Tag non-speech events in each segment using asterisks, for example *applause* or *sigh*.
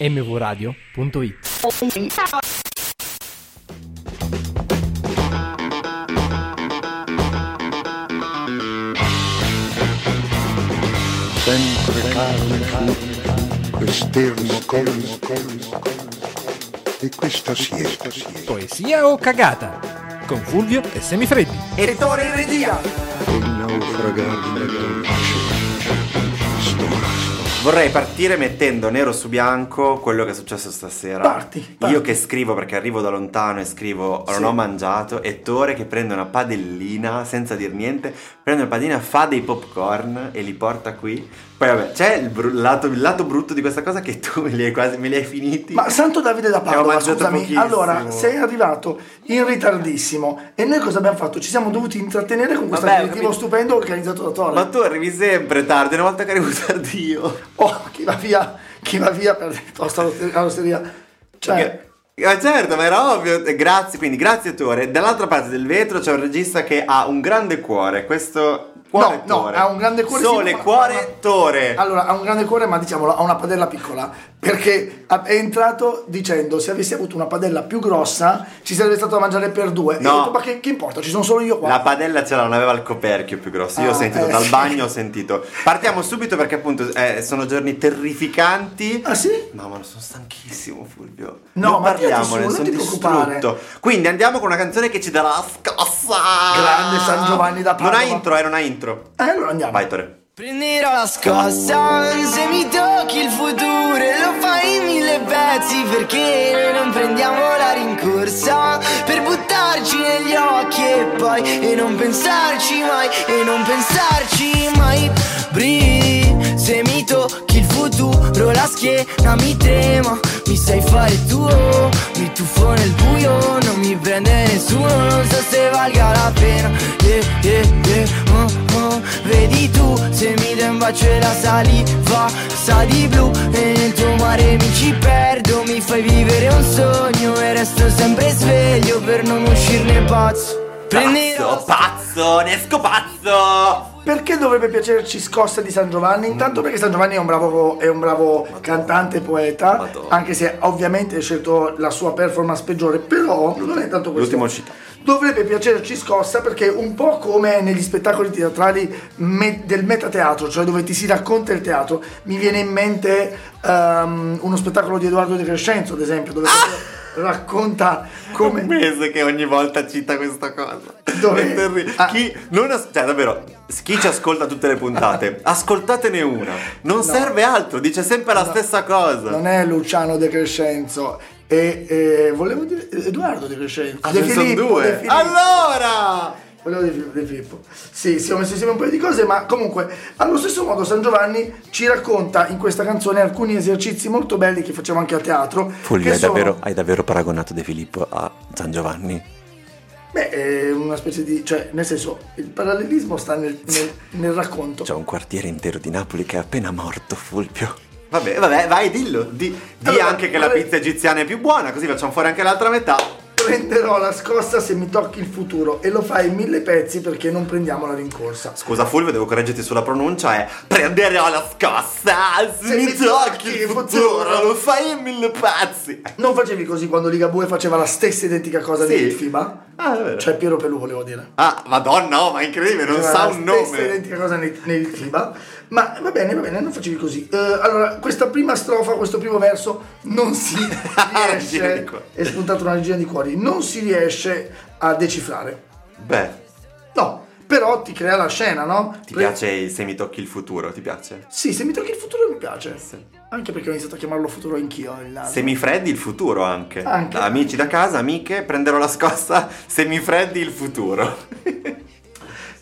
mvradio.it. sempre calmo, quest'ermo colmo, colmo, e questa siesta, Poesia o cagata? Con Fulvio e Semifreddi. Ettore in regia! e naufragare dolce, storia. Vorrei partire mettendo nero su bianco quello che è successo stasera. Parti, parti. Io che scrivo perché arrivo da lontano e scrivo non Sì. ho mangiato. Ettore che prende una padellina senza dir niente, prende una padellina, fa dei popcorn e li porta qui. Poi vabbè, c'è il, bru- lato, il lato brutto di questa cosa che tu me li hai quasi me li hai finiti. Ma Santo Davide da Padova, scusami, pochissimo. allora sei arrivato in ritardissimo e noi cosa abbiamo fatto? Ci siamo dovuti intrattenere con questo aperitivo stupendo organizzato da Torre. Ma tu arrivi sempre tardi, una volta che arrivo tardi io. Oh, chi va via, chi va via per tosta all'osteria. Cioè, Che- Ma certo, ma era ovvio. Eh, Grazie, quindi grazie Tore. Dall'altra parte del vetro c'è un regista che ha un grande cuore. Questo cuore No, no, ha un grande cuore, Sole, sì, ma- cuore, Tore. Allora, ha un grande cuore, ma diciamolo, ha una padella piccola. Perché è entrato dicendo: se avessi avuto una padella più grossa, ci sarebbe stato da mangiare per due. E No. ho detto, ma che, che importa? Ci sono solo io qua. La padella ce non aveva il coperchio più grosso. Io ho Ah, sentito eh, dal sì. bagno, ho sentito. Partiamo subito perché appunto eh, sono giorni terrificanti. Ah, sì? Mamma, non sono stanchissimo, Fulvio. No, non ma parliamone, sono distrutto. Quindi andiamo con una canzone che ci darà scossa. Grande San Giovanni da Non ha Padova. intro, eh, non ha intro. Eh, allora andiamo. Vai, Tore. Prenderò la scossa se mi tocchi il futuro e lo fai in mille pezzi perché non prendiamo la rincorsa per buttarci negli occhi e poi e non pensarci mai e non pensarci mai. Brividi se mi tocchi futuro la schiena mi trema mi sai fare tuo mi tuffo nel buio non mi prende nessuno non so se valga la pena yeah, yeah, yeah, oh, oh. vedi tu se mi do un bacio e la saliva sa di blu e nel tuo mare mi ci perdo mi fai vivere un sogno e resto sempre sveglio per non uscirne pazzo Prenderò Pazzo, pazzo, ne esco pazzo. Perché dovrebbe piacerci Scossa di San Giovanni? Intanto perché San Giovanni è un bravo, è un bravo cantante e poeta, Madonna. anche se ovviamente hai scelto la sua performance peggiore, però non è tanto questo. L'ultimo uscita. Dovrebbe piacerci Scossa perché un po' come negli spettacoli teatrali me- del metateatro, cioè dove ti si racconta il teatro, mi viene in mente ehm, uno spettacolo di Edoardo De Crescenzo, ad esempio, dove proprio racconta come... un mese che ogni volta cita questa cosa. Dove- È terri- Ah. Chi non as- cioè davvero, chi ci ascolta tutte le puntate, ascoltatene una. Non serve altro, dice sempre la stessa cosa. Non è Luciano De Crescenzo, e, e volevo dire Edoardo De Crescenzo. Ah, De Filippo, due. De Filippo. Allora! Volevo dire De Filippo. Sì, ho messo insieme un paio di cose, ma comunque, allo stesso modo San Giovanni ci racconta in questa canzone alcuni esercizi molto belli che facciamo anche a teatro. Fulvio, che hai, sono- davvero, hai davvero paragonato De Filippo a San Giovanni? Beh, è una specie di... cioè, nel senso, il parallelismo sta nel, nel- nel racconto. C'è un quartiere intero di Napoli che è appena morto, Fulvio. Vabbè, vabbè, vai, dillo. Di, di Allora, anche che la pizza egiziana è più buona, così facciamo fuori anche l'altra metà. Prenderò la scossa se mi tocchi il futuro e lo fai in mille pezzi perché non prendiamo la rincorsa. Scusa Fulvio, devo correggerti sulla pronuncia, è prenderò la scossa, se, mi tocchi il futuro, lo fai in mille pezzi. Non facevi così quando Ligabue faceva la stessa identica cosa Sì. nel FIBA? Ah, è vero. Cioè Piero Pelù volevo dire. Ah, madonna, oh, ma incredibile, non Faceva sa la un stessa nome. identica cosa nel, nel FIBA. Ma va bene, va bene, non facevi così. Eh, allora, questa prima strofa, questo primo verso non si *laughs* riesce. è spuntata una regina di cuori. Non si riesce a decifrare. Beh, No, però ti crea la scena, no? ti Pre- piace se mi tocchi il futuro, ti piace? Sì, se mi tocchi il futuro mi piace. Anche perché ho iniziato a chiamarlo futuro anch'io. Il naso. Semifreddi il futuro anche. Anche. Amici da casa, amiche, prenderò la scossa semifreddi il futuro. *laughs*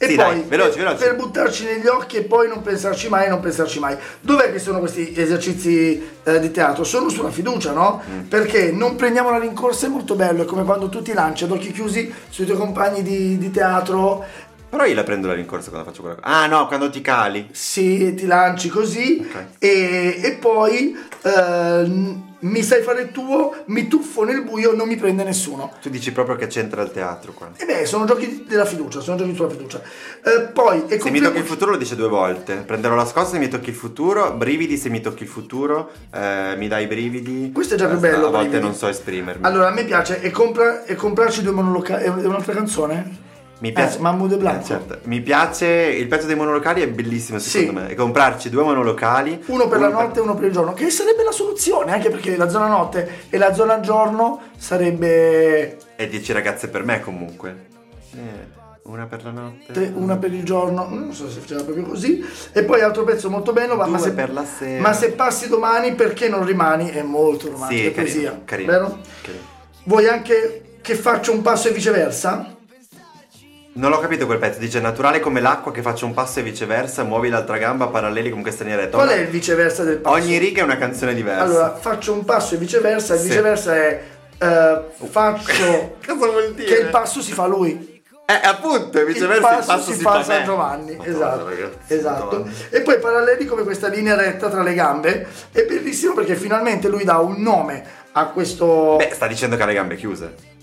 E Sì, poi dai, veloci, per, veloci. per buttarci negli occhi e poi non pensarci mai, non pensarci mai. Dov'è che sono questi esercizi eh, di teatro? Sono sulla fiducia, no? Mm. Perché non prendiamo la rincorsa, è molto bello, è come quando tu ti lanci ad occhi chiusi sui tuoi compagni di, di teatro Però io la prendo la rincorsa quando faccio quella cosa. Ah no, quando ti cali. Sì, ti lanci così Ok. e, e poi ehm, mi sai fare il tuo, mi tuffo nel buio, non mi prende nessuno. Tu dici proprio che c'entra il teatro qua. E beh, sono giochi della fiducia, sono giochi sulla fiducia. Eh, poi, e Se mi tocchi il futuro lo dice due volte. Prenderò la scossa se mi tocchi il futuro, brividi se mi tocchi il futuro, eh, mi dai i brividi. Questo è già più Eh, bello, A volte brividi. non so esprimermi. Allora, a me piace, e, compra, e comprarci due monolocali, è un'altra canzone? Mi piace eh, Mahmood e Blanco. Eh, certo. Mi piace il pezzo dei monolocali è bellissimo secondo Sì. me. E comprarci due monolocali. Uno per la notte e uno per il giorno, che sarebbe la soluzione, anche perché la zona notte e la zona giorno sarebbe E 10 ragazze per me comunque. Eh, una per la notte. te- una per il giorno, non so se faceva proprio così. E poi altro pezzo molto bello, ma, ma Due se, per la sera. ma se passi domani perché non rimani? È molto romantico, Sì, è carino, poesia, carino, vero? carino. Vuoi anche che faccia un passo e viceversa? Non l'ho capito quel pezzo. Dice naturale come l'acqua che faccio un passo e viceversa, muovi l'altra gamba paralleli con questa linea retta. Qual è il viceversa del passo? Ogni riga è una canzone diversa. Allora, faccio un passo e viceversa, il Sì. viceversa è eh, faccio *laughs* Cosa vuol dire? che il passo si fa lui. Eh, appunto, viceversa il passo, si, fa a. San Giovanni, Madonna, esatto, ragazzi, esatto. Madonna. E poi paralleli come questa linea retta tra le gambe. È bellissimo perché finalmente lui dà un nome a questo. Beh, sta dicendo che ha le gambe chiuse.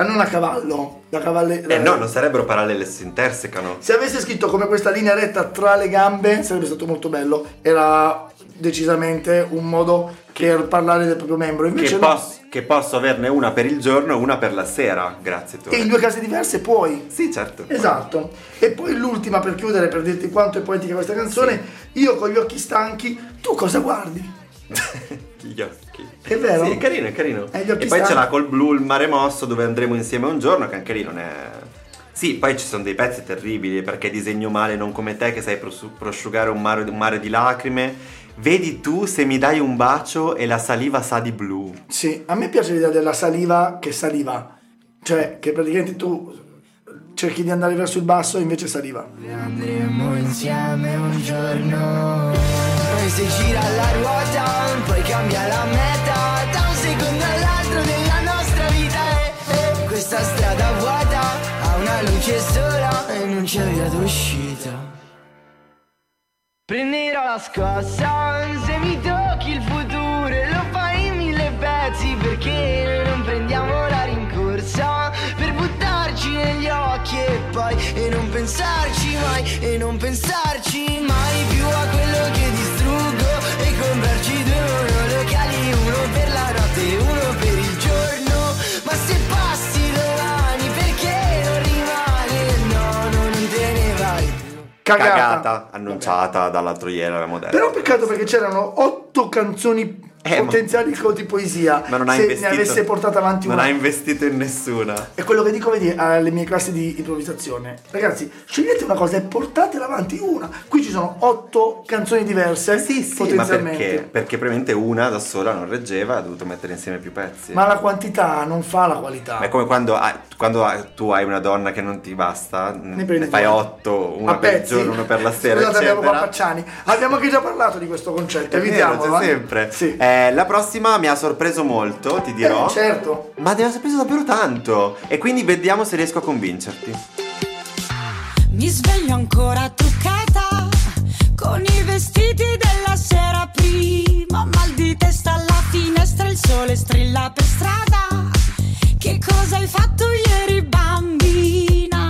A non a cavallo. Da cavalle... Eh no, non sarebbero parallele, si intersecano. Se avesse scritto come questa linea retta tra le gambe sarebbe stato molto bello. Era decisamente un modo per parlare del proprio membro. Invece Che, no. pos- che posso averne una per il giorno e una per la sera. Grazie, E Tore. in due case diverse puoi. Sì, certo. Esatto. E poi l'ultima per chiudere, per dirti quanto è poetica questa canzone, io con gli occhi stanchi, tu cosa guardi? *laughs* Gli occhi. È vero? Sì, è carino, è carino. Eh, gli occhi e poi ce l'ha col blu il mare mosso dove andremo insieme un giorno, che anche lì non è. Sì, poi ci sono dei pezzi terribili perché disegno male non come te che sai prosciugare un mare, un mare di lacrime. Vedi tu se mi dai un bacio e la saliva sa di blu. Sì, a me piace l'idea della saliva che saliva. Cioè, che praticamente tu cerchi di andare verso il basso e invece saliva. Andremo insieme un giorno se gira la ruota Poi cambia la meta. Da un secondo all'altro della nostra vita e, e Questa strada vuota. Ha una luce sola E non c'è via d'uscita. Prenderò la scossa Se mi tocchi il futuro e Lo fai in mille pezzi Perché non prendiamo la rincorsa Per buttarci negli occhi e poi E non pensarci mai E non pensarci Cagata. Cagata, annunciata dall'altro ieri, avevamo detto. Però peccato perché c'erano otto canzoni Eh, ma- potenziali *laughs* di poesia. Ma non ha se investito. ne avesse portata avanti Non una. ha investito in nessuna. È quello che dico vedi, alle mie classi di improvvisazione. Ragazzi, scegliete una cosa e portatela avanti una. Qui ci sono otto canzoni diverse. Sì, sì, ma potenzialmente. perché? Perché probabilmente una da sola non reggeva, ha dovuto mettere insieme più pezzi. Ma la quantità non fa la qualità. Ma è come quando, hai- quando tu hai una donna che non ti basta, ne, prendi fai otto, una per il giorno, una per la sera, Scusate, abbiamo qua eccetera. Pacciani. Abbiamo anche già parlato di questo concetto. È vero, Evitiamolo. c'è eh? sempre. Sì. Eh, la prossima mi ha sorpreso molto, ti dirò. Eh, certo. Ma mi ha sorpreso davvero tanto. E quindi vediamo se riesco a convincerti. Mi sveglio ancora truccata con i vestiti della sera prima. Mal di testa alla finestra, il sole strilla per strada. Che cosa hai fatto ieri, bambina?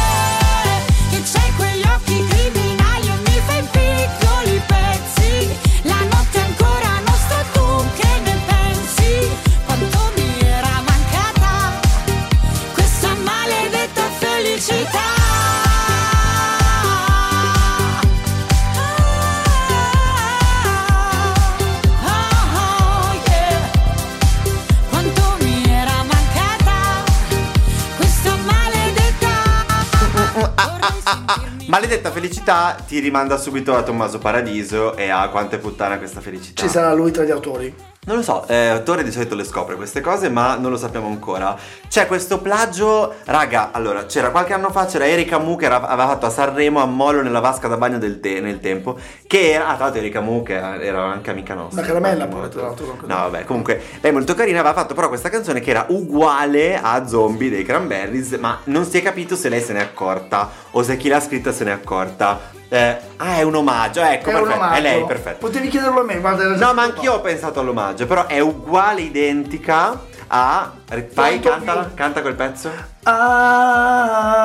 Maledetta felicità ti rimanda subito a Tommaso Paradiso e a quanto è puttana questa felicità. Ci sarà lui tra gli autori. Non lo so, eh, Torre di solito le scopre queste cose, ma non lo sappiamo ancora. C'è questo plagio, raga, allora, c'era qualche anno fa, c'era Erika Mu che era- aveva fatto a Sanremo a Mollo nella vasca da bagno del te- nel tempo, che era, ah, tra l'altro Erika Mu che era anche amica nostra. Una caramella, poi, tra l'altro, No, vabbè, comunque, lei è molto carina, aveva fatto però questa canzone che era uguale a Zombie dei Cranberries, ma non si è capito se lei se n'è accorta o se chi l'ha scritta se n'è accorta. Eh, ah, è un omaggio, ecco, È perfetto, omaggio. è lei, perfetto. Potevi chiederlo a me, guarda. No, ma anch'io ho pensato all'omaggio, però è uguale, identica a. Cantala, più- canta quel pezzo. Ah,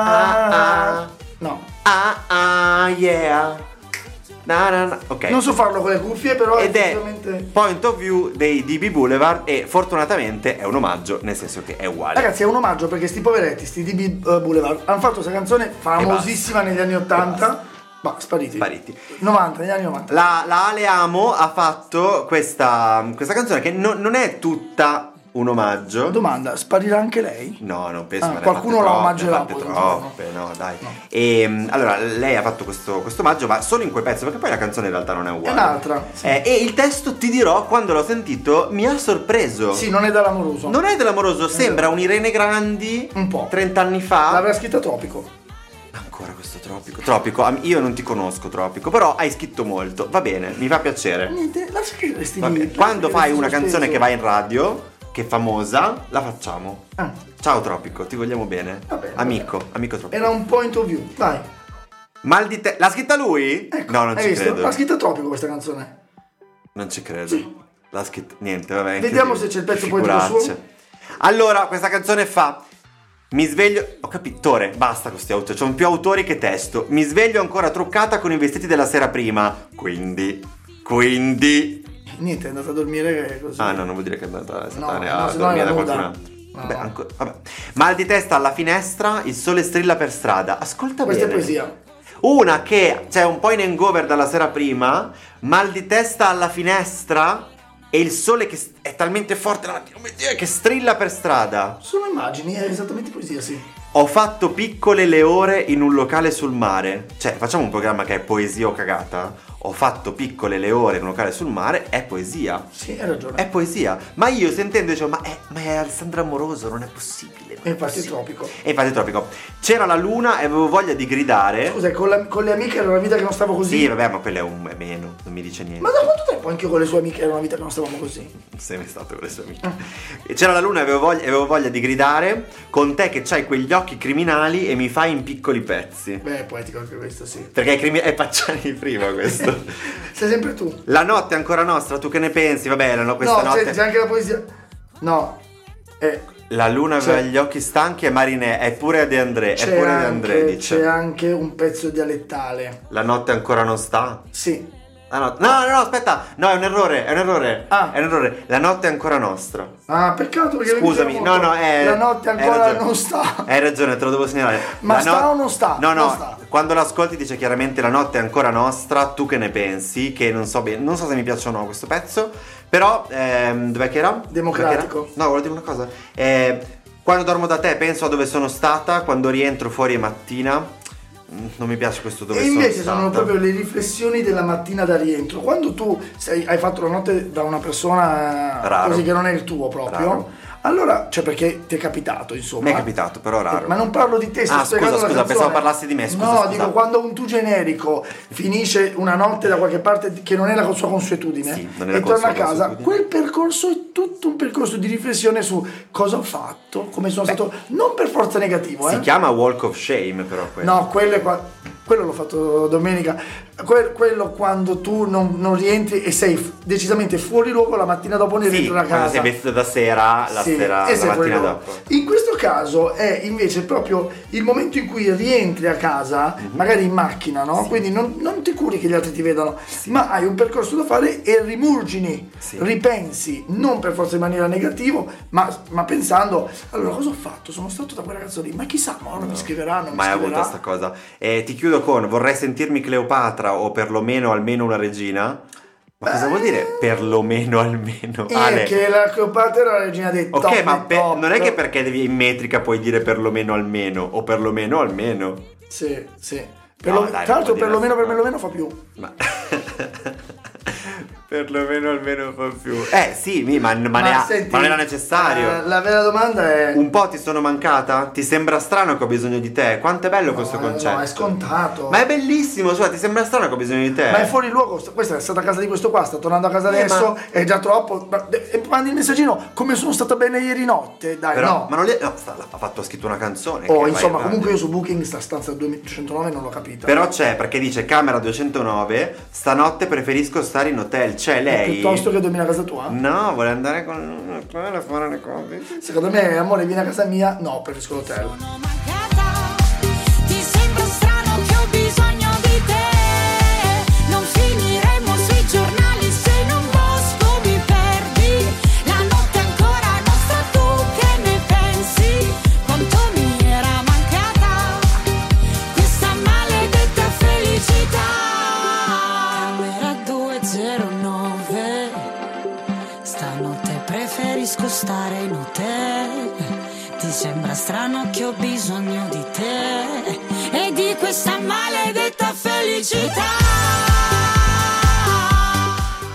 Ah, ah. No. Ah, ah, yeah. Na, na, na. Ok. Non so farlo con le cuffie, però Ed è effettivamente... point of view dei DB Boulevard e fortunatamente è un omaggio, nel senso che è uguale. Ragazzi, è un omaggio perché sti poveretti, sti DB Boulevard, hanno fatto questa canzone famosissima negli anni 80. Ma spariti. Spariti. 90, negli anni 90. La, la Ale Amo ha fatto questa, questa canzone che non- non è tutta un omaggio. Domanda, sparirà anche lei? No, non penso. Ah, qualcuno la omaggerà fatte troppe, no, dai. E allora lei ha fatto questo, questo omaggio, ma solo in quel pezzo, perché poi la canzone in realtà non è uguale. È un'altra, sì. Eh, e il testo, ti dirò, quando l'ho sentito, mi ha sorpreso. Sì, non è dall'amoroso. Non è dell'amoroso, sembra un Irene Grandi Un po'. 30 anni fa. L'avrà scritta Tropico. Ancora questo Tropico. Tropico, io non ti conosco Tropico, però hai scritto molto. Va bene, mi fa piacere. Niente, lascia che resti Va lì. bene. lascia Quando fai una canzone che va in radio, che è famosa, la facciamo. Ah, Ciao Tropico, ti vogliamo bene. Va bene, va amico, amico Tropico. era un point of view. Vai. Mal di te. L'ha scritta lui? Ecco, no, non ci visto? credo. L'ha scritta Tropico questa canzone. Non ci credo. L'ha scritta. Niente, vabbè. Vediamo incredibile. se c'è il pezzo poetico suo. Allora, questa canzone fa. Mi sveglio. Ho capito, Tore, basta con questi autori. C'ho più autori che testo. Mi sveglio ancora truccata con i vestiti della sera prima. Quindi. Quindi. Niente, è andata a dormire così. Ah, no, non vuol dire che è andata a No, a dormire da qualcun altro. No, Vabbè, ancora- vabbè. Mal di testa alla finestra, il sole strilla per strada. Ascolta Questa è bene. poesia. Una che c'è un po' in hangover dalla sera prima, mal di testa alla finestra e il sole che è talmente forte la mattina che strilla per strada. Sono immagini, è esattamente poesia, sì. Ho fatto piccole le ore in un locale sul mare. Cioè, facciamo un programma che è poesia o cagata? Ho fatto piccole le ore in un locale sul mare, è poesia. Sì, hai ragione. È poesia. Ma io sentendo dicevo, ma è, ma è Alessandra Amoroso, non è possibile. non infatti è possibile." tropico. E infatti è tropico. C'era la luna e avevo voglia di gridare. Scusa, con, la- con le amiche era una vita che non stavo così. Sì, vabbè, ma quello è, un, è meno, non mi dice niente. Ma da quanto tempo anche con le sue amiche era una vita che non stavamo così? *laughs* Sei mai stato con le sue amiche. E C'era la luna e avevo voglia, avevo voglia di gridare con te che c'hai quegli occhi criminali e mi fai in piccoli pezzi. Beh, è poetico anche questo, sì. Perché è, crimi- è Pacciani di prima questo. Sei sempre tu. la notte è ancora nostra, tu che ne pensi? Vabbè, la no- questa no, c'è, notte... c'è anche la poesia. No. Eh, La luna aveva C'è- gli occhi stanchi e Marinè, è pure De André, è c'è, pure De anche, André, dice. c'è anche un pezzo dialettale. La notte ancora non sta? Sì. La notte... No, no, no, aspetta, no, è un errore, è un errore. Ah. È un errore. La notte è ancora nostra. Ah, peccato perché mi Scusami, no, no, è. La notte ancora non sta. Hai ragione, te lo devo segnalare. Ma La sta o non sta? No, no, Non sta. quando l'ascolti dice chiaramente la notte è ancora nostra, tu che ne pensi? Che non so bene, non so se mi piace o no questo pezzo, però, ehm, dov'è che era? Democratico. Che era? No, volevo dire una cosa. Eh, quando dormo da te penso a dove sono stata, quando rientro fuori è mattina. Non mi piace questo dove e sono invece stata. sono proprio le riflessioni della mattina da rientro. Quando tu sei- hai fatto la notte da una persona Raro. così che non è il tuo proprio, Raro. Allora, cioè perché ti è capitato, insomma. Mi è capitato, però raro. Eh, Ma non parlo di te, sto Ah, scusa, scusa, canzone. pensavo parlassi di me, scusa, No, scusa. dico quando un tu generico finisce una notte da qualche parte che non è la sua consuetudine Sì, non è la e torna a casa, quel percorso è tutto un percorso di riflessione su cosa ho fatto, come sono stato, non per forza negativo, Si eh. chiama Walk of Shame, però. quello. No, quello è qua- quello l'ho fatto domenica. Que- quello quando tu non, non rientri e sei f- decisamente fuori luogo la mattina dopo ne Sì, rientri a casa. sei vestito da sera, la, Sì, sera, la mattina dopo. In questo caso è invece proprio il momento in cui rientri a casa, Mhm. magari in macchina, no? Quindi non, non ti curi che gli altri ti vedano, ma hai un percorso da fare e rimurgini, Sì. ripensi, non per forza in maniera negativa, ma, ma pensando, allora cosa ho fatto? Sono stato da quel ragazzo lì, ma chissà, ma ora mi scriveranno, mi Mai avuto questa cosa. E ti chiudo con vorrei sentirmi Cleopatra o perlomeno almeno una regina. Ma cosa vuol dire perlomeno almeno? E Ale. che la Cleopatra era la regina dei top Ok, ma dei per- top. non è che perché devi in metrica puoi dire perlomeno almeno o perlomeno almeno. Sì, sì. Per No, lo- dai, tra l'altro perlomeno per perlomeno fa più. Ma *laughs* Perlomeno almeno un po' più. Eh sì, mi- ma, ma ne ha- senti, ma non era necessario. eh, la vera domanda è... Un po' ti sono mancata? Ti sembra strano che ho bisogno di te? Quanto è bello No, questo eh, concetto? No, è scontato. Ma è bellissimo, cioè, ti sembra strano che ho bisogno di te? Ma è fuori luogo, questa è stata a casa di questo qua, sta tornando a casa Eh, adesso, ma- è già troppo. Ma- E mandi il messaggino come sono stata bene ieri notte, dai, Però, no. ma non le- no, sta- ha fatto ha scritto una canzone. Oh, che insomma, comunque io su Booking sta stanza 209 non l'ho capita. Però c'è perché dice camera 209, stanotte preferisco stare in hotel. C'è lei. Piuttosto che dormire a casa tua? No, vuole andare con quella a fare le cose. Secondo me, amore, vieni a casa mia? No, preferisco l'hotel. Sono mancata,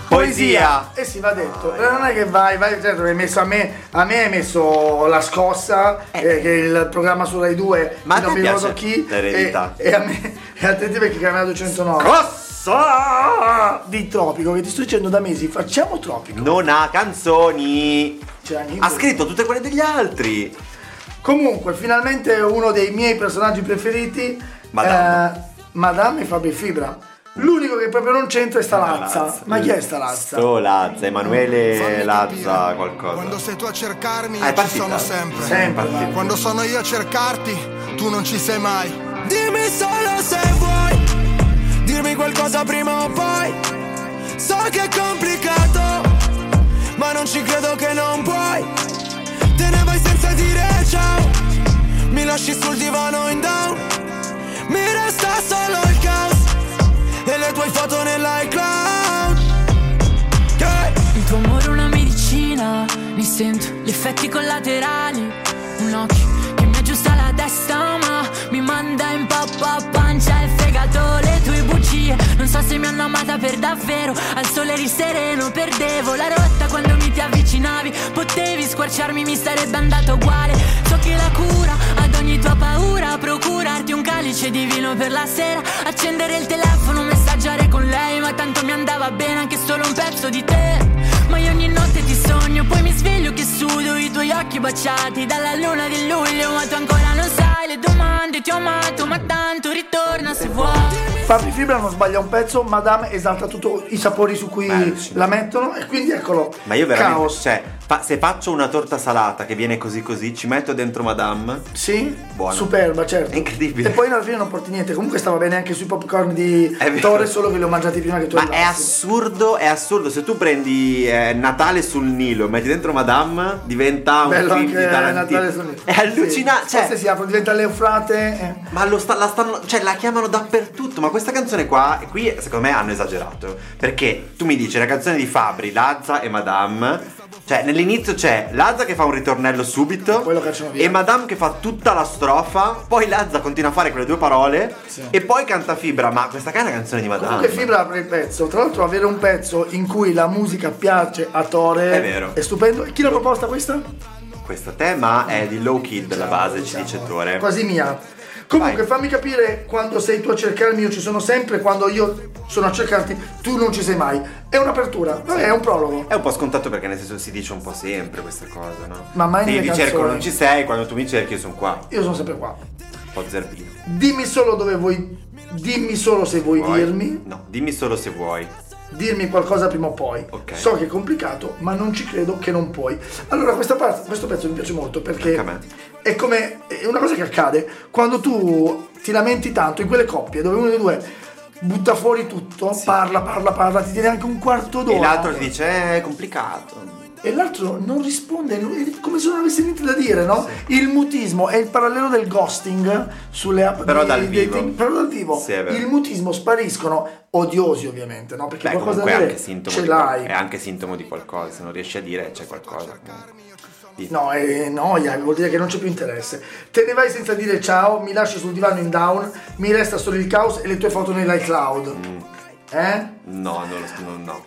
Poesia! Eh sì, va detto. Eh, non è che vai, vai, certo, hai messo a me, a me hai messo la scossa, eh, che è il programma su Rai 2, Ma non mi ricordo piace chi. l'eredità? E, e a me, e a te perché Camera 209. Cosa? Di Tropico, che ti sto dicendo da mesi, facciamo Tropico. Non ha canzoni. Ha scritto tutte quelle degli altri. Comunque, finalmente uno dei miei personaggi preferiti, eh, Madame e Fabio Fibra. L'unico che proprio non c'entra è sta Lazza. Ma chi è sta Lazza? Sto Lazza, Emanuele Fammi Lazza, capire, qualcosa. Quando sei tu a cercarmi, Ah, io ci sono sempre. Sempre, va. Quando sono io a cercarti, tu non ci sei mai. Dimmi solo se vuoi, dirmi qualcosa prima o poi. So che è complicato, ma non ci credo che non puoi. Te ne vai senza dire ciao, mi lasci sul divano in down. Mi resta solo il caos e le tue foto nell'iCloud. Yeah. Il tuo amore è una medicina, ne sento gli effetti collaterali. Un occhio che mi aggiusta la testa, ma mi manda in pappa pancia e fegato le tue bugie. Non so se mi hanno amata per davvero. Al sole eri sereno, perdevo la rotta quando mi ti avvicinavi. Potevi squarciarmi, mi sarebbe andato uguale. So che la cura ad ogni tua paura, procurarti un calice di vino per la sera, accendere il telefono, messaggiare con lei, ma tanto mi andava bene anche solo un pezzo di te. Ma io ogni notte ti sogno, poi mi sveglio che sudo i tuoi occhi baciati dalla luna di luglio, ma tu ancora non sai le domande, ti ho amato, ma tanto ritorna se vuoi. Fabio Fibra non sbaglia un pezzo, Madame esalta tutti i sapori su cui Bellissimo. la mettono e quindi eccolo. Ma io veramente, Caos. cioè, fa- se faccio una torta salata che viene così così, ci metto dentro Madame. Sì, Buono. superba, certo. È incredibile. E poi alla fine non porti niente. Comunque stava bene anche sui popcorn di. Torre, solo che li ho mangiati prima che tu Ma è assurdo, è assurdo. Se tu prendi eh, Natale sul Nilo, metti dentro Madame, diventa un Bello film di Tarantino. Natale sul È allucinante. Sì. Cioè, Forse si apre, diventa le eufrate. eh. Ma lo sta- la stanno, cioè la chiamano dappertutto, ma questa canzone qua, qui secondo me hanno esagerato, perché tu mi dici la canzone di Fabri, Lazza e Madame, cioè nell'inizio c'è Lazza che fa un ritornello subito Poi lo cacciano via. e Madame che fa tutta la strofa, poi Lazza continua a fare quelle due parole Sì. e poi canta Fibra, ma questa qua è una canzone di Madame. Comunque Fibra apre il pezzo. Tra l'altro avere un pezzo in cui la musica piace a Tore È vero. È stupendo. E chi l'ha proposta questa? Questo tema è di Low Kid la base, ci dice Tore. Quasi mia. Comunque Vai. fammi capire quando sei tu a cercarmi io ci sono sempre, quando io sono a cercarti tu non ci sei mai. È un'apertura, vabbè, è un prologo. È un po' scontato perché nel senso si dice un po' sempre questa cosa, no? Ma mai Sì, vi canzoni. cerco, non ci sei, quando tu mi cerchi io sono qua. Io sono sempre qua. Un po' zerbino. Dimmi solo dove vuoi. Dimmi solo se vuoi Vuoi? dirmi. No, dimmi solo se vuoi. Dirmi qualcosa prima o poi. Ok. So che è complicato, ma non ci credo che non puoi. Allora, questa parte, questo pezzo mi piace molto perché Anche a me. È come. È una cosa che accade quando tu ti lamenti tanto in quelle coppie dove uno dei due butta fuori tutto, parla, parla, parla, ti tiene anche un quarto d'ora. E l'altro ti dice, "Eh, è complicato. E l'altro non risponde, è come se non avesse niente da dire, no? Il mutismo è il parallelo del ghosting sulle app Però di dal dating, vivo. però dal vivo. Sì, il mutismo spariscono, odiosi ovviamente, no? Perché Beh, qualcosa comunque da è dire anche, sintomo ce di l'hai. è anche sintomo di qualcosa. Se non riesci a dire, c'è qualcosa. Di- No, è noia, vuol dire che non c'è più interesse. Te ne vai senza dire ciao, mi lasci sul divano in down, mi resta solo il caos e le tue foto nell'iCloud. Mm. Eh? No, so, no, no.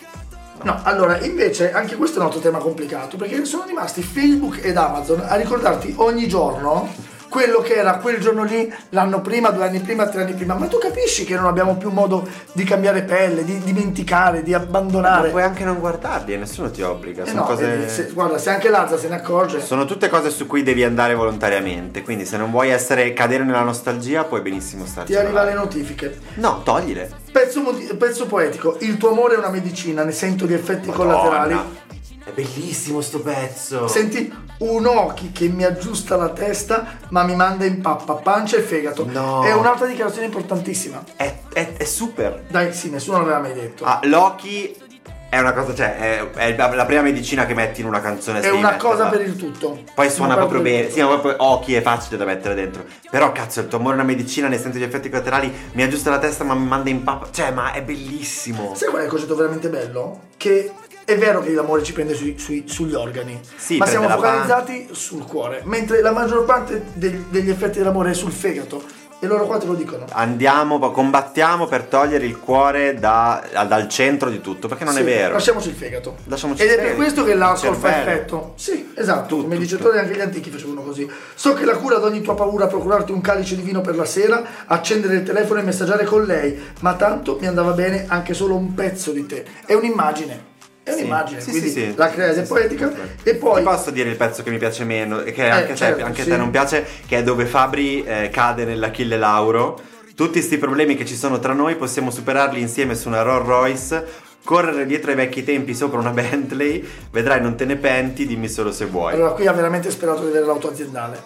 No, allora invece anche questo è un altro tema complicato perché sono rimasti Facebook ed Amazon a ricordarti ogni giorno quello che era quel giorno lì l'anno prima, due anni prima, tre anni prima. Ma tu capisci che non abbiamo più modo di cambiare pelle, di dimenticare, di Ma abbandonare? puoi anche non guardarli e nessuno ti obbliga. Eh Sono, no, cose... eh, se- guarda, se anche Lazza se ne accorge. sono tutte cose su cui devi andare volontariamente. Quindi, se non vuoi essere cadere nella nostalgia, puoi benissimo starci. Ti arriva le notifiche. No, toglile. Pezzo, pezzo poetico, il tuo amore è una medicina, ne sento gli effetti collaterali. È bellissimo sto pezzo. Senti un occhi che mi aggiusta la testa ma mi manda in pappa, pancia e fegato. No. È un'altra dichiarazione importantissima. È, è- è super. Dai, sì, nessuno l'aveva mai detto. Ah, Loki è una cosa, cioè, è, è la prima medicina che metti in una canzone. è una metterla. cosa per il tutto. Poi suona Una proprio bene, sì, ma proprio occhi è facile da mettere dentro. Però cazzo, il tuo amore è una medicina, ne sento gli effetti collaterali, mi aggiusta la testa ma mi manda in pappa. Cioè, ma è bellissimo. Sai qual è il concetto veramente bello? Che è vero che l'amore ci prende sui- sui- sugli organi, Sì, ma siamo focalizzati sul cuore, mentre la maggior parte del- degli effetti dell'amore è sul fegato. E loro qua te lo dicono. Andiamo, combattiamo per togliere il cuore da- dal centro di tutto, perché non Sì, è vero. Lasciamoci il fegato. Lasciamoci Ed il è per questo che l'alcol fa effetto. Sì, esatto. Come tutto. dicettori anche gli antichi facevano così. So che la cura ad ogni tua paura procurarti un calice di vino per la sera, accendere il telefono e messaggiare con lei, ma tanto mi andava bene anche solo un pezzo di te. È un'immagine. È un'immagine, Sì, sì, sì. la è Sì, poetica. E poi Ti posso dire il pezzo che mi piace meno, che anche, a te- certo, anche te non piace, che è dove Fabri eh, cade nell'Achille Lauro. Tutti questi problemi che ci sono tra noi possiamo superarli insieme su una Rolls Royce. Correre dietro ai vecchi tempi sopra una *laughs* Bentley, vedrai non te ne penti, dimmi solo se vuoi. allora qui ha veramente sperato di avere l'auto aziendale.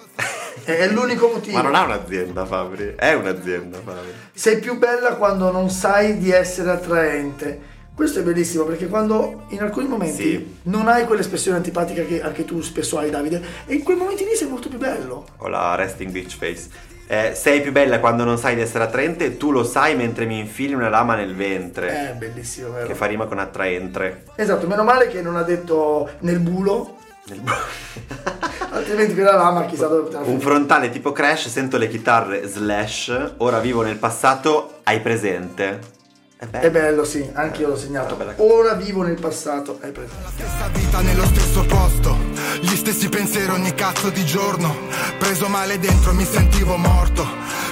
è è l'unico motivo. Ma non ha un'azienda Fabri, è un'azienda Fabri. Sei più bella quando non sai di essere attraente. Questo è bellissimo perché quando in alcuni momenti Sì. non hai quell'espressione antipatica che anche tu spesso hai, Davide, e in quei momenti lì sei molto più bello. Ho la resting bitch face. Eh, sei più bella quando non sai di essere attraente, tu lo sai mentre mi infili una lama nel ventre. È bellissimo, vero? Che fa rima con attraentre. Esatto, meno male che non ha detto nel bulo, Nel- *laughs* altrimenti quella lama chissà dove poteva Un finire. frontale tipo Crash, sento le chitarre slash, ora vivo nel passato, hai presente? È bello. È bello, sì, anche io l'ho segnato. Bella cosa. Ora vivo nel passato, hai preso. Stessa vita nello stesso posto, gli stessi pensieri ogni cazzo di giorno. Preso male dentro mi sentivo morto,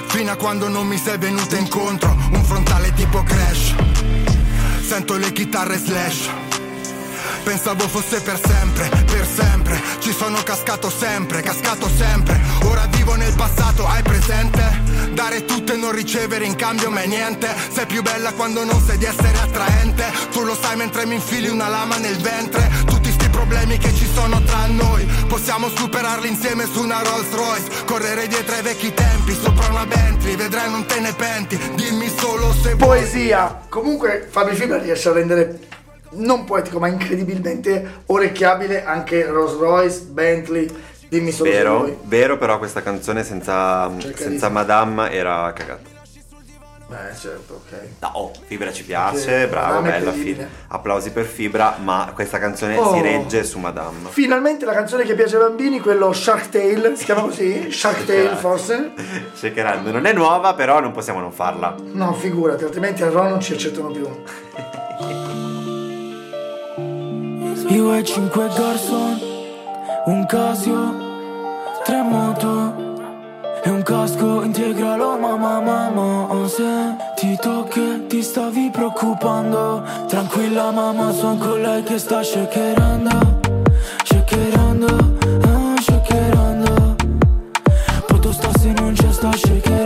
fino a quando non mi sei venuta incontro. Un frontale tipo crash, sento le chitarre slash. Pensavo fosse per sempre, per sempre. Ci sono cascato sempre, cascato sempre. Ora vivo nel passato, hai presente? Dare tutto e non ricevere in cambio mai niente. Sei più bella quando non sai di essere attraente. Tu lo sai mentre mi infili una lama nel ventre. Tutti sti problemi che ci sono tra noi. Possiamo superarli insieme su una Rolls Royce. Correre dietro ai vecchi tempi, sopra una Bentley. Vedrai non te ne penti. Dimmi solo se vuoi. Poesia! Comunque Fabri Fibra riesce a rendere non poetico ma incredibilmente orecchiabile anche Rolls Royce, Bentley, dimmi solo Vero, vero, però questa canzone senza, senza Madame era cagata. Beh certo, ok. No, oh, Fibra ci piace, Perché bravo, Madame bella, incredibile. fi- applausi per Fibra, ma questa canzone Oh. si regge su Madame. Finalmente la canzone che piace ai bambini, quello Shark Tale, si chiama così? *laughs* Shark Tale forse? Shakerando, non è nuova, però non possiamo non farla. No, figurati, altrimenti a Ron non ci accettano più. *laughs* Io e cinque garçon, un Casio, tre moto e un casco integralo. Mamma mamma Ho sentito che ti stavi preoccupando? Tranquilla mamma, son con lei che sta shakerando Shakerando, ah, shakerando. Poto sta se non c'è sta shakerando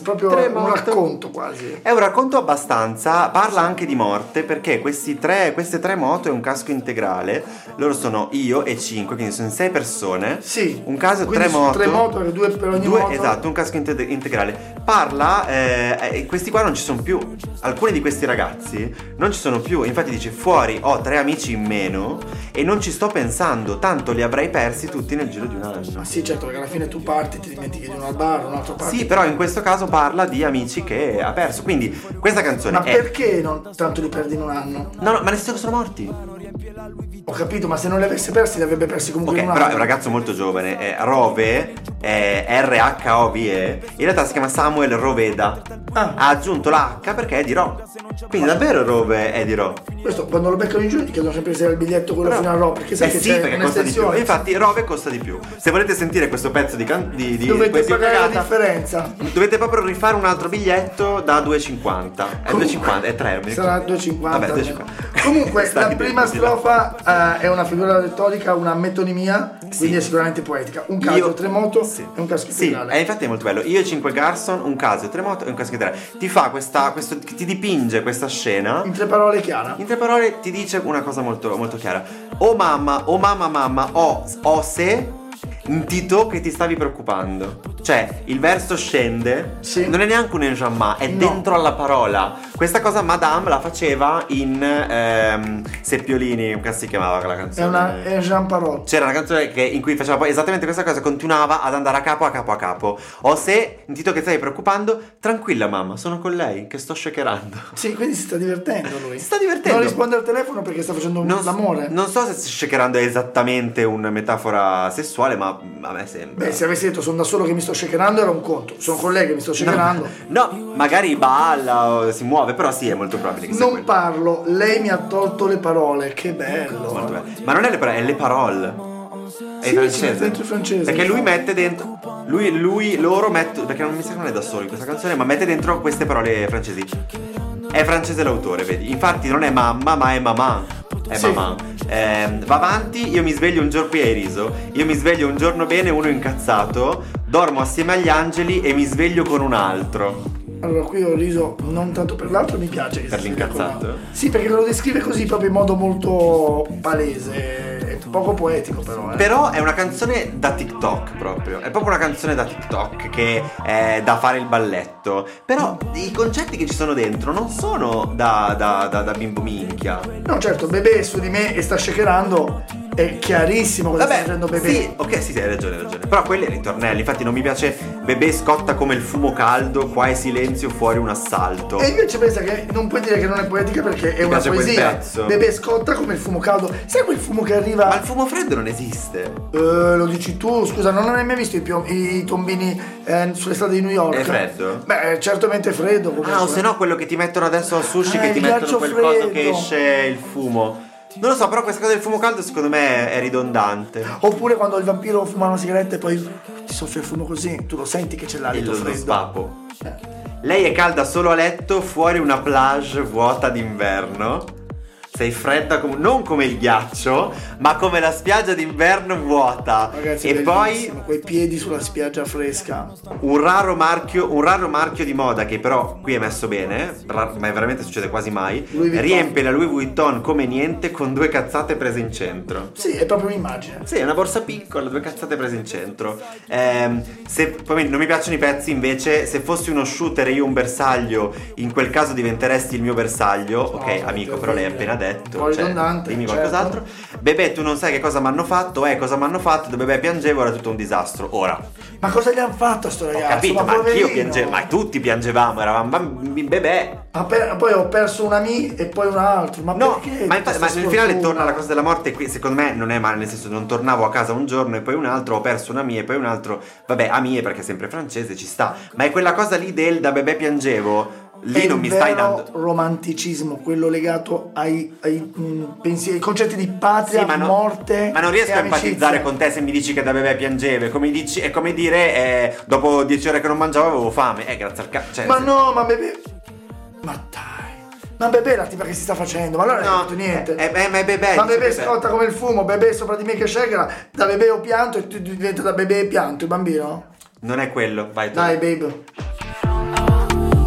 Proprio tre un racconto quasi. È un racconto abbastanza, parla anche di morte perché questi tre, queste tre moto è un casco integrale, loro sono io e cinque, quindi sono sei persone, Sì. un caso tre moto, tre moto, due per ogni Due- moto. esatto, un casco inte- integrale. Parla, eh, eh, questi qua non ci sono più, alcuni di questi ragazzi non ci sono più, infatti dice fuori ho tre amici in meno e non ci sto pensando, tanto li avrei persi tutti nel giro di un anno. Ma sì, certo, perché alla fine tu parti, ti dimentichi di uno al bar, un altro parti. Sì, però in questo caso parla di amici che ha perso. Quindi questa canzone Ma è. perché non tanto li perdi in un anno? No, no, ma nel senso che sono morti. Ho capito, ma se non li avesse persi li avrebbe persi comunque Ok, in un però è un ragazzo molto giovane. È Rove, è R-H-O-V-E. In realtà si chiama Samuel Roveda. Ah. Ha aggiunto la H perché è di Ro. Quindi davvero Rove è di Ro. Questo quando lo beccano in giù ti chiedono sempre se era il biglietto quello fino a Ro, perché sai eh che sì, c'è perché costa di più. infatti Rove costa di più. Se volete sentire questo pezzo di, can- di, di Dovete pagare la differenza. Dovete proprio rifare un altro biglietto da 2,50. È 2,50, è 3, non mi Sarà ricordo. 2,50. Vabbè, 2,50. Comunque, *laughs* la prima là. Strofa eh, è una figura retorica, una metonimia, quindi è sicuramente poetica. Un caso, Io- tre moto sì. e un casco Sì, integrale. eh, infatti è molto bello. Io e 5 Garson, un caso, tre moto e un casco integrale. Ti fa questa, questo, ti dipinge questa scena. In tre parole chiara. In tre parole ti dice una cosa molto, molto chiara. Oh mamma, oh mamma, mamma, oh, oh se, Tito che ti stavi preoccupando. Cioè, il verso scende, Sì. non è neanche un enjamma, è No. dentro alla parola. Questa cosa Madame la faceva in ehm, Seppiolini, come si chiamava quella È canzone? una è Jean Parot. C'era una canzone che- in cui faceva poi esattamente questa cosa, continuava ad andare a capo, a capo, a capo. O se, in Tito che stai preoccupando, tranquilla mamma, sono con lei, che sto shakerando. Sì, quindi si sta divertendo lui. Si sta divertendo. Non risponde al telefono perché sta facendo Non, l'amore. non so se shakerando è esattamente una metafora sessuale, ma a me sembra. Beh, se avessi detto sono da solo che mi sto shakerando era un conto. Sono con lei che mi sto shakerando. No, magari balla o si muove, però sì, è molto probabile che Non quello. parlo, lei mi ha tolto le parole. Che bello. Molto bello. Ma non è le parole, è le parole. È Sì, francese. il francese. Perché lui mette dentro. Lui, lui, loro mettono. Perché non mi sa che non è da solo in questa canzone, ma mette dentro queste parole francesi. È francese l'autore, vedi. Infatti non è mamma, ma è maman. È Sì. maman. Ehm, va avanti, io mi sveglio un giorno qui hai riso. Io mi sveglio un giorno bene, uno incazzato. Dormo assieme agli angeli e mi sveglio con un altro. Allora, qui ho riso non tanto per l'altro, mi piace che Per l'incazzato? con- Sì, perché lo descrive così proprio in modo molto palese, poco poetico però. Eh. Però è una canzone da TikTok proprio. È proprio una canzone da TikTok che è da fare il balletto. Però i concetti che ci sono dentro non sono da, da, da, da bimbo minchia. No, certo, Bebè è su di me e sta shakerando, è chiarissimo cosa sta facendo Bebè. sì, ok, sì, sì, hai ragione, hai ragione. Però quelli è ritornelli. Infatti non mi piace Bebè scotta come il fumo caldo, qua è silenzio, fuori un assalto. E invece pensa che non puoi dire che non è poetica perché è una piace quel poesia. Bebè scotta come il fumo caldo. Sai quel fumo che arriva? Ma il fumo freddo non esiste. Eh, lo dici tu, scusa, non hai mai visto i, pio- i tombini eh, sulle strade di New York? È freddo? Beh, è certamente freddo. comunque. Ah, o se no quello che ti mettono adesso al sushi, Ah, che ti mettono quel coso che freddo. esce il fumo. Non lo so, però questa cosa del fumo caldo secondo me è ridondante. Oppure quando il vampiro fuma una sigaretta e poi ti soffia il fumo così, tu lo senti che c'è l'alito lo freddo. spapo. Lei è calda solo a letto, fuori una plage vuota d'inverno. Sei fredda come, non come il ghiaccio, ma come la spiaggia d'inverno vuota. Ragazzi, e poi quei piedi sulla spiaggia fresca. un raro, marchio, un raro marchio di moda che però qui è messo bene, ma veramente succede quasi mai. Riempie la Louis Vuitton come niente con due cazzate prese in centro. Sì, è proprio un'immagine. Sì, è una borsa piccola, due cazzate prese in centro. Ehm, se, poi non mi piacciono i pezzi, invece, se fossi uno shooter e io un bersaglio, in quel caso diventeresti il mio bersaglio. Ok, No, amico, che però l'hai orribile. appena detto. Un po' ridondante, dimmi certo. qualcos'altro. Bebè, tu non sai che cosa mi hanno fatto? Eh, cosa mi hanno fatto? Da bebè piangevo, era tutto un disastro. Ora, Ma cosa gli hanno fatto a sto ho ragazzo? capito, ma anch'io poverino. piangevo, ma tutti piangevamo, eravamo bambini, bebè. Ha per- poi ho perso un amico e poi un altro. Ma No, perché? ma, infatti- ma nel finale torna la cosa della morte. Qui secondo me non è male, nel senso non tornavo a casa un giorno e poi un altro, ho perso una mia e poi un altro. Vabbè, a mie perché è sempre francese, ci sta. Ma è quella cosa lì del da bebè piangevo. Lì non mi stai dando. romanticismo, quello legato ai, ai, mh, pensieri, ai concetti di patria, Sì, ma, non- morte. ma non riesco e a empatizzare con te se mi dici che da bebè piangevo. È come, dici- è come dire eh, dopo dieci ore che non mangiavo avevo fame. Eh, grazie al cazzo. Cioè, Ma se- no, ma bebè. Ma dai. Ma bebè la tipa che si sta facendo, ma allora non No, hai detto niente. eh, eh, ma è bebè, Ma bebè scotta come il fumo, bebè sopra di me che shakera, da bebè ho pianto e tu diventa da bebè pianto il bambino? Non è quello, vai tu. Dai, babe.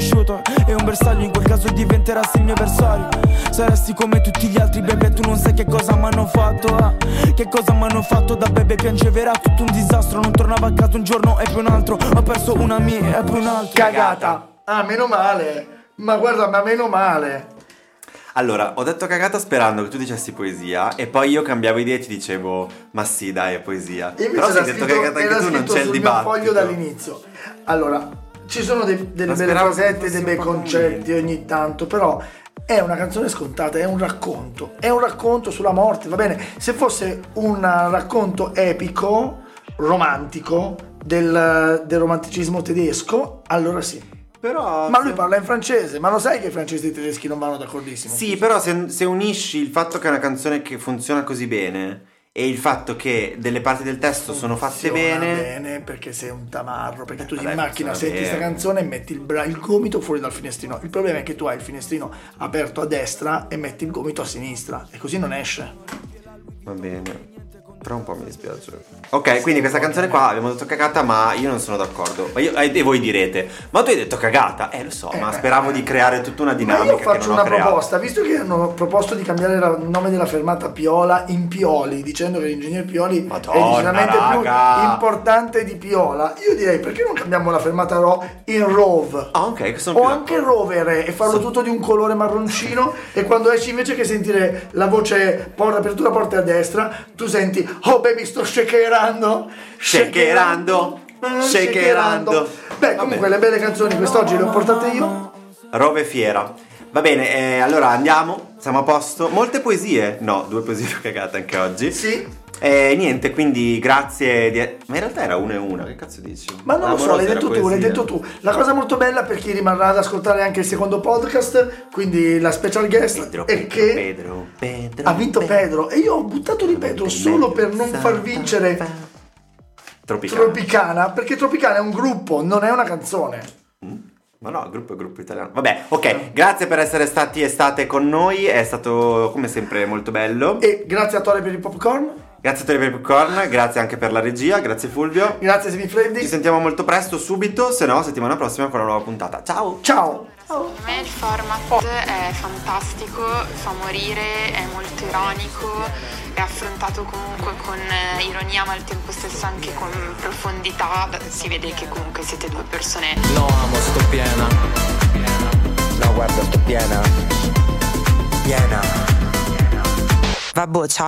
shooter e un bersaglio In quel caso diventerassi il mio avversario Saresti come tutti gli altri bebè Tu non sai che cosa mi hanno fatto eh. Che cosa mi hanno fatto da bebè Piangeverà tutto un disastro Non tornavo a casa un giorno e poi un altro Ho perso una mia e poi un altro Cagata. Ah, meno male. Ma guarda, ma meno male. Allora, ho detto cagata sperando che tu dicessi poesia e poi io cambiavo idea e ti dicevo ma sì dai è poesia. Io Però invece se hai detto cagata anche tu non c'è il dibattito. foglio dall'inizio. Allora, ci sono dei- delle belle frasette, fosse dei bei concetti ogni tanto, però è una canzone scontata, è un racconto, è un racconto sulla morte, va bene? Se fosse un racconto epico, romantico, del, del romanticismo tedesco, allora sì. Però Ma se- lui parla in francese, ma lo sai che i francesi e i tedeschi non vanno d'accordissimo? Sì, però se, se unisci il fatto che è una canzone che funziona così bene e il fatto che delle parti del testo sono fatte bene, bene perché sei un tamarro perché tu vabbè, in macchina senti questa canzone e metti il, bra- il gomito fuori dal finestrino. Il problema è che tu hai il finestrino aperto a destra e metti il gomito a sinistra e così non esce. Va bene. Però un po' mi dispiace. Ok, quindi questa canzone qua abbiamo detto cagata, ma io non sono d'accordo. Ma io- e voi direte, ma tu hai detto cagata? Eh, lo so, ma Eh, speravo eh. di creare tutta una ma dinamica io che faccio una creato. proposta visto che hanno proposto di cambiare il nome della fermata Piola in Pioli dicendo che l'ingegner Pioli Madonna, è decisamente raga. più importante di Piola io direi perché non cambiamo la fermata Ro in Rove Ah, ok, sono o anche d'accordo. rovere e farlo tutto di un colore marroncino e quando esci invece che sentire la voce porta apertura porta a destra tu senti oh baby sto shakerando Shakerando, Ah, shakerando. beh comunque le belle canzoni quest'oggi le ho portate io Rove Fiera. Va bene, eh, allora andiamo, siamo a posto. Molte poesie? No, due poesie *laughs* cagate anche oggi. sì E niente, quindi grazie di... Ma in realtà era una e una, che cazzo dici? ma non lo so, l'hai detto tu, l'hai detto tu. La cosa molto bella per chi rimarrà ad ascoltare anche il secondo podcast, quindi la special guest, Pedro, è Pedro, che Pedro, Pedro, ha vinto Pedro e io ho buttato di Pedro solo per non far vincere Tropicana. Tropicana, perché Tropicana è un gruppo, non è una canzone. Ma no, il gruppo è gruppo italiano. Vabbè, ok, grazie per essere stati e state con noi, è stato come sempre molto bello. E grazie a Tore per il popcorn, Grazie a te per il popcorn, grazie anche per la regia, grazie Fulvio. grazie Ci Semifreddi. sentiamo molto presto, subito, se no settimana prossima con una nuova puntata. Ciao! Ciao! Secondo me il format è fantastico, fa morire, è molto ironico, è affrontato comunque con eh, ironia ma al tempo stesso anche con profondità, si vede che comunque siete due persone No amo, sto piena. No guarda, sto piena. Piena. Vabbè, ciao.